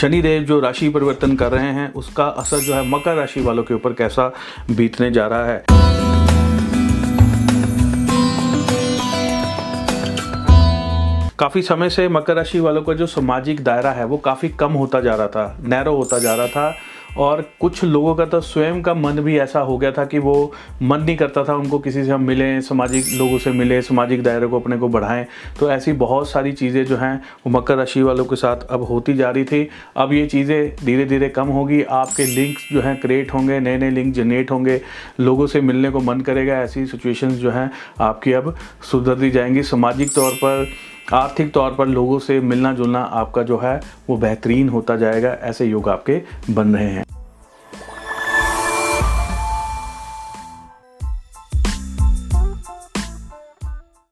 शनिदेव जो राशि परिवर्तन कर रहे हैं, उसका असर जो है मकर राशि वालों के ऊपर कैसा बीतने जा रहा है? काफ़ी समय से मकर राशि वालों का जो सामाजिक दायरा है, वो काफ़ी कम होता जा रहा था, नैरो होता जा रहा था। और कुछ लोगों का तो स्वयं का मन भी ऐसा हो गया था कि वो मन नहीं करता था उनको किसी से हम मिलें, सामाजिक लोगों से मिले, सामाजिक दायरे को अपने को बढ़ाएँ। तो ऐसी बहुत सारी चीज़ें जो हैं, वो मकर राशि वालों के साथ अब होती जा रही थी। अब ये चीज़ें धीरे धीरे कम होगी। आपके लिंक्स जो हैं क्रिएट होंगे नए नए लिंक जनरेट होंगे। लोगों से मिलने को मन करेगा, ऐसी सिचुएशंस जो हैं आपकी अब सुधरती जाएँगी। सामाजिक तौर पर आर्थिक तौर पर लोगों से मिलना जुलना आपका जो है, वो बेहतरीन होता जाएगा, ऐसे योग आपके बन रहे हैं।